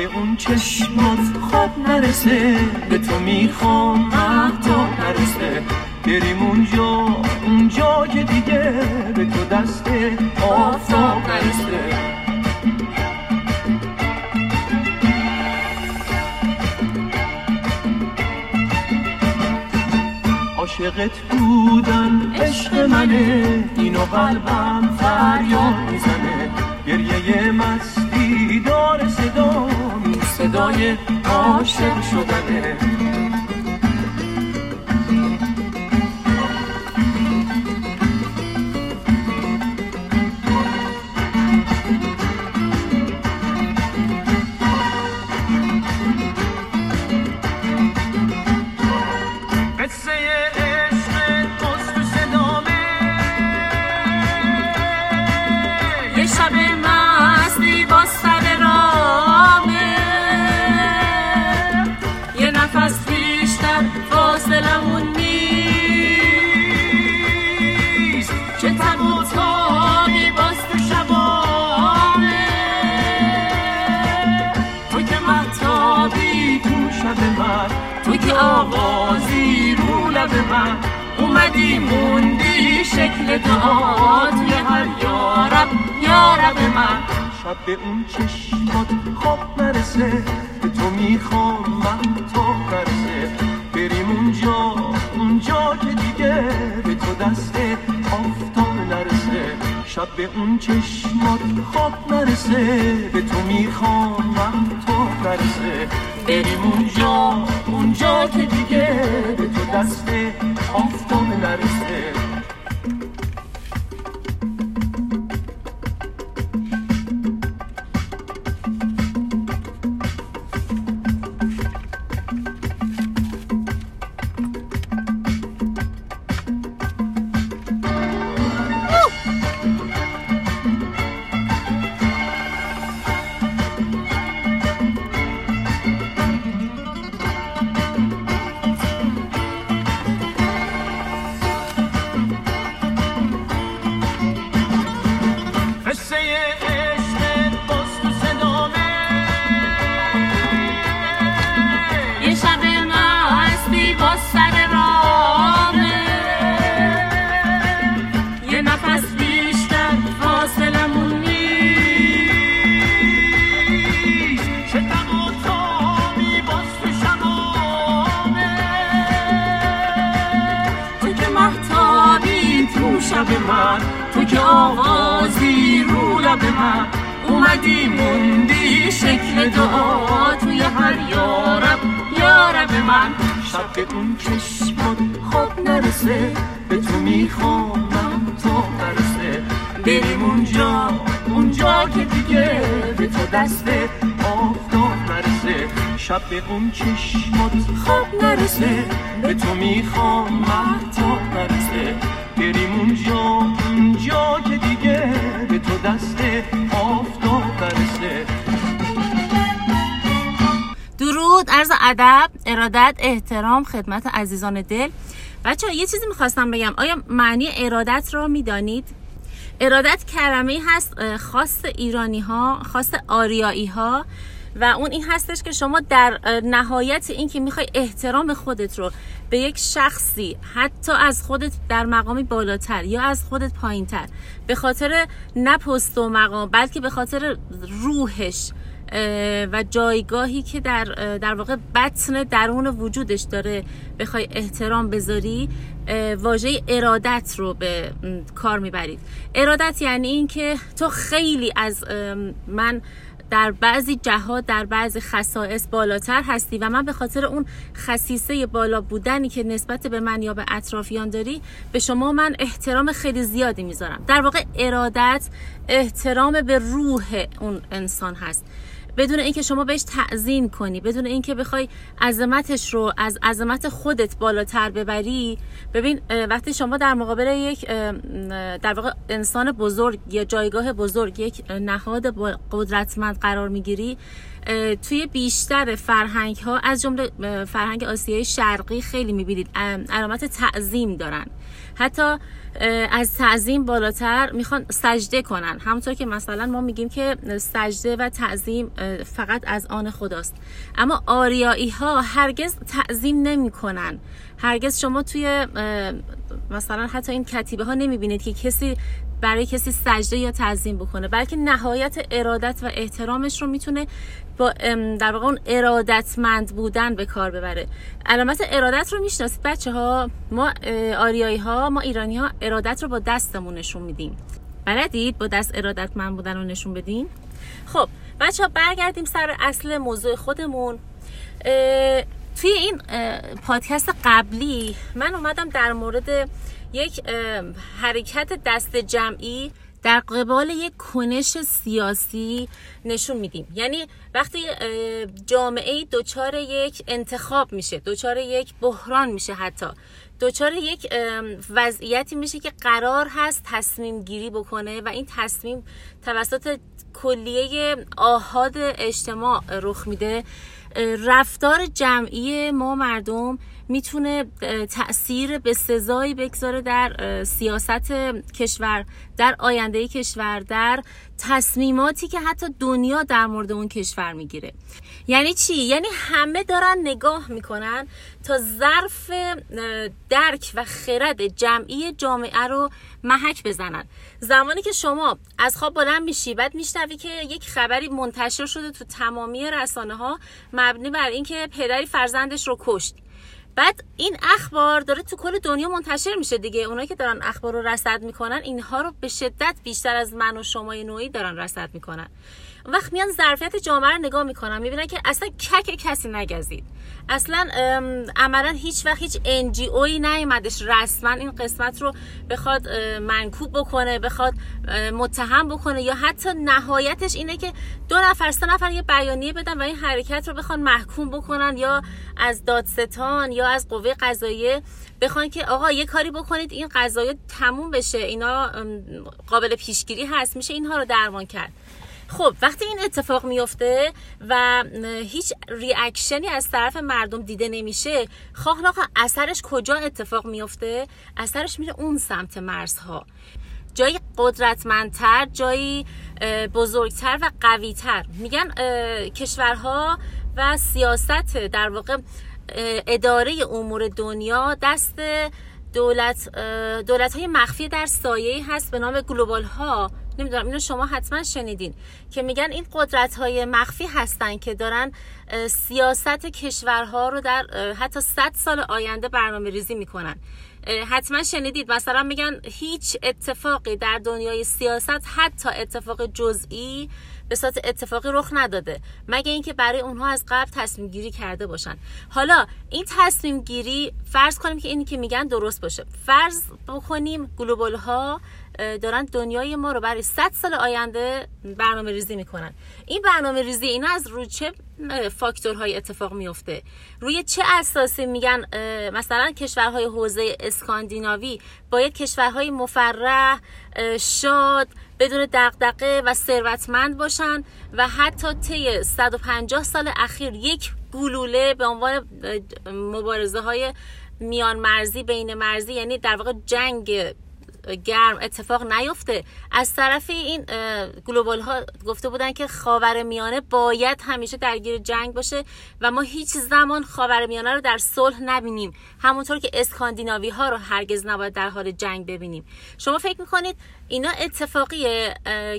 به اون چشمات خواب نرسه به تو می‌خوام محتاب نرسه. بریم اونجا اونجا که دیگه به تو دست آفتاب نرسه. عاشقت بودن عشق منه اینو قلبم فریاد می‌زنه. گریه مستی دار صدا صدای عاشق شدنه. آوازی رو لب من. اومدی موندی شکل دعا توی هر یارب یارب من. شب به اون چشمات خواب نرسه. به تو می‌خوام من تو نرسه. بریم اونجا اونجا که دیگه. به تو دست آفتاب نرسه شب به اون چشمات خواب نرسه به تو می‌خوام من تو نرسه. بریم اونجا اونجا که دیگه به تو دست آفتاب نرسه. تو که آوازی رو لب من اومدی موندی شکل دعا توی هر یارب یارب من. شب به اون چشمات خواب نرسه به تو می‌خوام تو نرسه. بریم اونجا اونجا که دیگه به تو دست آفتاب نرسه. شب به اون چشمات خواب نرسه به تو می‌خوام محتاب نرسه. بریم اونجا اونجا که دیگه به تو دست آفتاب نرسه درود عرض ادب ارادت احترام خدمت عزیزان دل. بچه یه چیزی می‌خواستم بگم. آیا معنی ارادت را می‌دانید؟ ارادت کلمه هست خاص ایرانی ها خاص آریایی ها و اون این هستش که شما در نهایت این که می‌خوای احترام خودت رو به یک شخصی حتی از خودت در مقامی بالاتر یا از خودت پایینتر به خاطر نه پست و مقام بلکه به خاطر روحش و جایگاهی که در در واقع بطن درون وجودش داره بخوای احترام بذاری واژه ارادت رو به کار می‌برید. ارادت یعنی این که تو خیلی از من در بعضی جهات در بعضی خصائص بالاتر هستی و من به خاطر اون خصیصه بالا بودنی که نسبت به من یا به اطرافیان داری به شما من احترام خیلی زیادی می‌ذارم. در واقع ارادت احترام به روح اون انسان هست. بدون اینکه شما بهش تعظیم کنی بدون اینکه بخوای عظمتش رو از عظمت خودت بالاتر ببری ببین وقتی شما در مقابل یک در واقع انسان بزرگ یا جایگاه بزرگ یک نهاد قدرتمند قرار می‌گیری توی بیشتر فرهنگ ها از جمله فرهنگ آسیای شرقی خیلی می‌بینید. علامت تعظیم دارن. حتی از تعظیم بالاتر می‌خوان سجده کنن. همونطور که مثلا ما میگیم که سجده و تعظیم فقط از آن خداست. اما آریایی ها هرگز تعظیم نمی‌کنن. هرگز شما توی مثلا حتی این کتیبه ها نمی‌بینید که کسی برای کسی سجده یا تعظیم بکنه بلکه نهایت ارادت و احترامش رو می‌تونه با در واقع اون ارادتمند بودن به کار ببره. علامت ارادت رو می‌شناسید بچه ها ما آریایی ها ما ایرانی ها ارادت رو با دستمون نشون میدیم. بلدید با دست ارادتمند بودن رو نشون بدین؟ خب بچه ها برگردیم سر اصل موضوع خودمون. توی این پادکست قبلی من اومدم در مورد یک حرکت دست جمعی در قبال یک کنش سیاسی نشون میدیم. یعنی وقتی جامعه دچار یک انتخاب میشه دچار یک بحران میشه حتی دچار یک وضعیتی میشه که قرار هست تصمیم گیری بکنه و این تصمیم توسط کلیه آهاد اجتماع رخ میده. رفتار جمعی ما مردم می‌تونه تاثیر به سزایی بگذاره در سیاست کشور در آینده کشور در تصمیماتی که حتی دنیا در مورد اون کشور می‌گیره. یعنی چی؟ یعنی همه دارن نگاه می‌کنن تا ظرف درک و خرد جمعی جامعه رو محک بزنن. زمانی که شما از خواب بلند میشی بعد میشنوی که یک خبری منتشر شده تو تمامی رسانه ها مبنی بر اینکه پدری فرزندش رو کشت. بعد این اخبار داره تو کل دنیا منتشر میشه دیگه. اونایی که دارن اخبار رو رصد می‌کنن اینها رو به شدت بیشتر از من و شما نوعی دارن رصد می‌کنن. وقت میان ظرفیت جامعه رو نگاه می‌کنن می‌بینن که اصلا کک کسی نگزید. اصلا عملا هیچ وقت هیچ انجی اوی نیومدش رسما این قسمت رو بخواد منکوب بکنه بخواد متهم بکنه یا حتی نهایتش اینه که دو نفر سه نفر یه بیانیه بدن و این حرکت رو بخوان محکوم بکنن یا از دادستان یا از قوه قضاییه بخوان که آقا یه کاری بکنید این قضایه تموم بشه اینا قابل پیشگیری هست میشه اینها رو درمان کرد. خب وقتی این اتفاق میفته و هیچ ریاکشنی از طرف مردم دیده نمیشه خواه اثرش کجا اتفاق میفته اثرش میره اون سمت مرزها. جایی قدرتمندتر جایی بزرگتر و قویتر. میگن کشورها و سیاست در واقع اداره امور دنیا دست دولت دولت های مخفی در سایه هست به نام گلوبال ها نمی‌دونم اینو شما حتما شنیدین که میگن این قدرت های مخفی هستن که دارن سیاست کشورها رو در حتی 100 سال آینده برنامه ریزی می‌کنن حتما شنیدید. مثلا میگن هیچ اتفاقی در دنیای سیاست حتی اتفاق جزئی به صورت اتفاقی رخ نداده. مگه اینکه برای اونها از قبل تصمیم گیری کرده باشن. حالا این تصمیم گیری فرض کنیم که اینی که میگن درست باشه. فرض بکنیم گلوبال ها دارن دنیای ما رو برای 100 سال آینده برنامه ریزی می‌کنن. این برنامه ریزی اینا از روی چه فاکتورهای اتفاق میفته روی چه اساسی میگن مثلا کشورهای حوزه اسکاندیناوی باید کشورهای مفرح شاد بدون دغدغه و ثروتمند باشن و حتی طی 150 سال اخیر یک گلوله به عنوان مبارزه های میان مرزی بین مرزی یعنی در واقع جنگ گرم اتفاق نیفته. از طرف این گلوبال ها گفته بودن که خاور میانه باید همیشه درگیر جنگ باشه و ما هیچ زمان خاور میانه رو در صلح نبینیم. همونطور که اسکاندیناوی ها رو هرگز نباید در حال جنگ ببینیم. شما فکر می‌کنید اینا اتفاقیه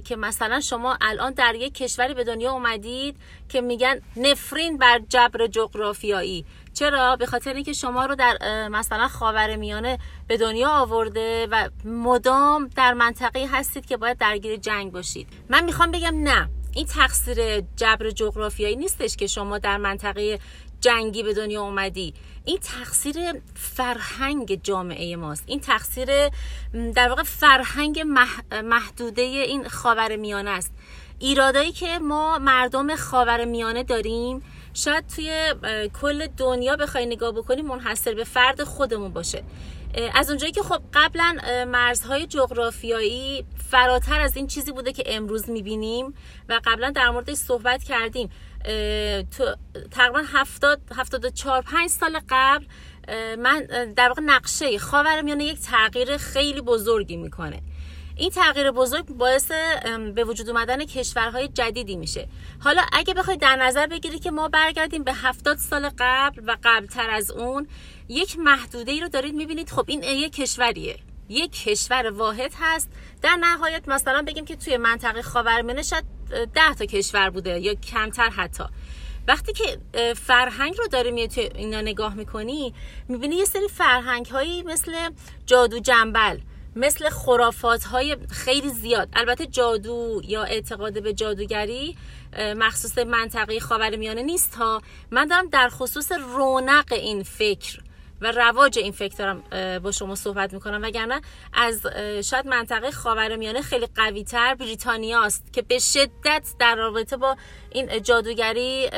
که مثلا شما الان در یک کشوری به دنیا اومدید که میگن نفرین بر جبر جغرافیایی. چرا؟ به خاطر اینکه شما رو در مثلا خاور میانه به دنیا آورده و مدام در منطقه هستید که باید درگیر جنگ باشید. من می‌خوام بگم نه این تقصیر جبر جغرافیایی نیستش که شما در منطقه جنگی به دنیا اومدی. این تقصیر فرهنگ جامعه ماست. این تقصیر در واقع فرهنگ محدوده این خاور میانه است. ایرادایی که ما مردم خاور میانه داریم شاید توی کل دنیا بخوای نگاه بکنی منحصر به فرد خودمون باشه. از اونجایی که خب قبلا مرزهای جغرافیایی فراتر از این چیزی بوده که امروز می‌بینیم و قبلا در موردش صحبت کردیم. تو تقریبا 70 74 5 سال قبل من در واقع نقشه خاورمیانه یک تغییر خیلی بزرگی می‌کنه. این تغییر بزرگ باعث به وجود اومدن کشورهای جدیدی میشه. حالا اگه بخوای در نظر بگیری که ما برگردیم به 70 سال قبل و قبلتر از اون یک محدوده ای رو دارید می‌بینید. خب این یک کشوریه. یک کشور واحد هست. در نهایت مثلا بگیم که توی منطقه خاورمیانه شاید 10 تا کشور بوده یا کمتر حتی. وقتی که فرهنگ رو داره میاد توی اینا نگاه می‌کنی می‌بینی یه سری فرهنگ هایی مثل جادو جنبل مثل خرافات های خیلی زیاد. البته جادو یا اعتقاد به جادوگری مخصوص منطقه خاورمیانه نیست ها. من دارم در خصوص رونق این فکر و رواج این فکر دارم با شما صحبت می‌کنم. وگرنه از شاید منطقه خاورمیانه خیلی قوی تر بریتانیاست که به شدت در رابطه با این جادوگری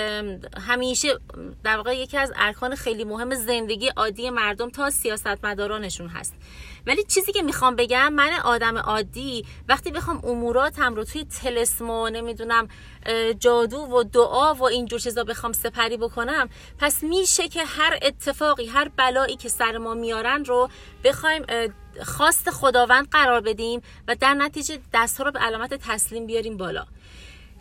همیشه در واقع یکی از ارکان خیلی مهم زندگی عادی مردم تا سیاستمدارانشون هست. ولی چیزی که می‌خوام بگم من آدم عادی وقتی بخوام اموراتم رو توی تلسما نمی‌دونم جادو و دعا و اینجور چیزا بخوام سپری بکنم پس میشه که هر اتفاقی هر بلایی که سر ما میارن رو بخوایم خواست خداوند قرار بدیم و در نتیجه دستها رو به علامت تسلیم بیاریم بالا.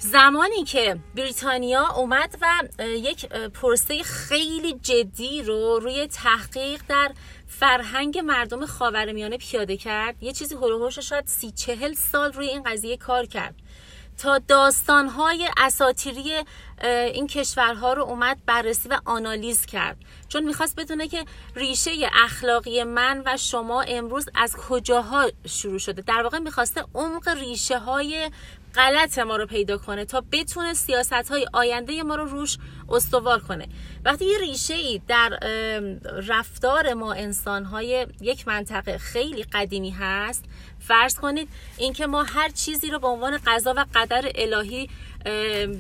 زمانی که بریتانیا اومد و یک پرسه خیلی جدی رو روی تحقیق در فرهنگ مردم خاورمیانه پیاده کرد یه چیزی هلوهوش شاید سی چهل سال روی این قضیه کار کرد. تا داستانهای اساتیری این کشورها رو اومد بررسی و آنالیز کرد. چون می‌خواست بدونه که ریشه اخلاقی من و شما امروز از کجاها شروع شده. در واقع می‌خواسته عمق ریشه های غلط ما رو پیدا کنه تا بتونه سیاست های آینده ما رو روش استوار کنه. وقتی یه ریشه ای در رفتار ما انسان های یک منطقه خیلی قدیمی هست فرض کنید اینکه ما هر چیزی رو به عنوان قضا و قدر الهی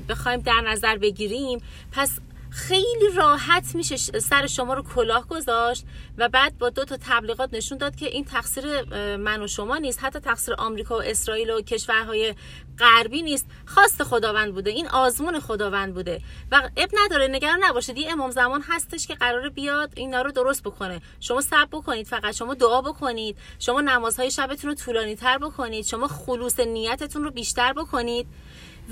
بخوایم در نظر بگیریم پس خیلی راحت میشه سر شما رو کلاه گذاشت و بعد با دو تا تبلیغات نشون داد که این تقصیر من و شما نیست. حتی تقصیر آمریکا و اسرائیل و کشورهای غربی نیست. خواست خداوند بوده. این آزمون خداوند بوده. و اب نداره. نگران نباشید. یه امام زمان هستش که قراره بیاد اینا رو درست بکنه. شما صبر بکنید. فقط شما دعا بکنید. شما نمازهای شبتون رو طولانی تر بکنید. شما خلوص نیتتون رو بیشتر بکنید.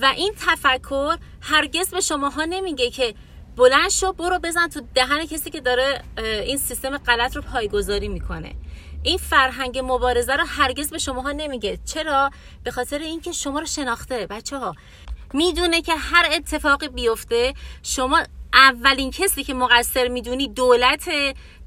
و این تفکر هرگز به شماها نمیگه که بلند شو برو بزن تو دهن کسی که داره این سیستم غلط رو پایگذاری می‌کنه. این فرهنگ مبارزه رو هرگز به شماها نمیگه. چرا؟ به خاطر اینکه شما رو شناخته بچه ها می‌دونه که هر اتفاقی بیفته شما اولین کسی که مقصر می‌دونی دولت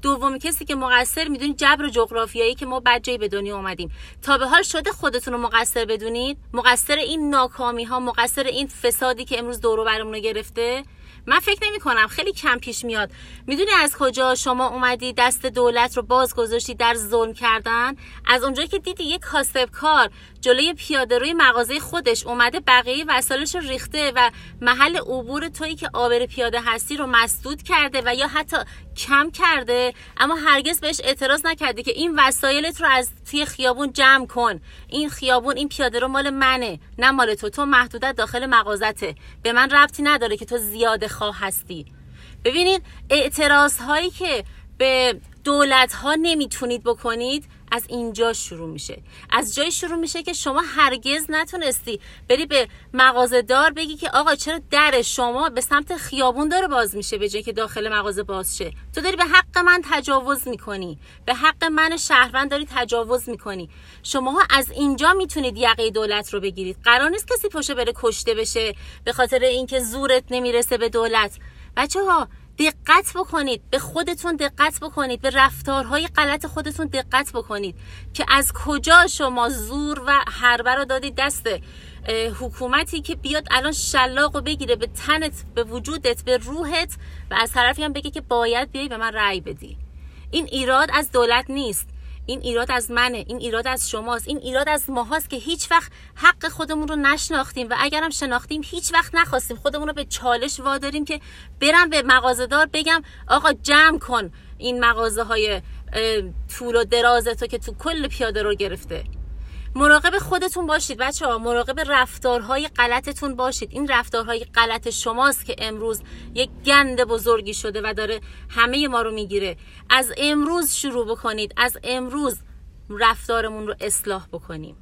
دومی کسی که مقصر می‌دونی جبر جغرافیایی که ما بدجایی به دنیا آمدیم تا به حال شده خودتون رو مقصر بدونید؟ مقصر این ناکامی ها مقصر این فسادی که امروز دورو برمون گرفته؟ من فکر نمی کنم خیلی کم پیش میاد. می‌دونی از کجا شما اومدی دست دولت رو باز گذاشتی در ظلم کردن؟ از اونجایی که دیدی یک کاسب کار جلوی پیاده روی مغازه خودش اومده بقیه وسایلش رو ریخته و محل عبور تویی که آبر پیاده هستی رو مسدود کرده و یا حتی کم کرده اما هرگز بهش اعتراض نکرده که این وسایلت رو از توی خیابون جمع کن. این خیابون این پیاده رو مال منه نه مال تو. تو محدودت داخل مغازته. به من ربطی نداره که تو زیاده خواه هستی. ببینید اعتراض هایی که به دولت ها نمی‌تونید بکنید از اینجا شروع میشه. از جای شروع میشه که شما هرگز نتونستی بری به مغازه دار بگی که آقا چرا در شما به سمت خیابون داره باز میشه به جای که داخل مغازه باز شه. تو داری به حق من تجاوز می‌کنی. به حق من شهروند داری تجاوز می‌کنی. شماها از اینجا می‌تونید یقه دولت رو بگیرید. قرار نیست کسی پاشه بره کشته بشه به خاطر اینکه زورت نمی‌رسه به دولت. بچه ها دقت بکنید به خودتون دقت بکنید به رفتارهای غلط خودتون دقت بکنید که از کجا شما زور و حربه رو دادید دست حکومتی که بیاد الان شلاق و بگیره به تنت به وجودت به روحت و از طرفی هم بگه که باید بیای به من رأی بدی. این ایراد از دولت نیست. این ایراد از منه این ایراد از شماست این ایراد از ماهاست که هیچ وقت حق خودمون رو نشناختیم و اگرم شناختیم هیچ وقت نخواستیم خودمون رو به چالش واداریم که برم به مغازهدار بگم آقا جمع کن این مغازه های طول و دراز تو که تو کل پیاده رو گرفته. مراقب خودتون باشید بچه ها مراقب رفتارهای غلطتون باشید. این رفتارهای غلط شماست که امروز یک گند بزرگی شده و داره همه ما رو می‌گیره. از امروز شروع بکنید. از امروز رفتارمون رو اصلاح بکنیم.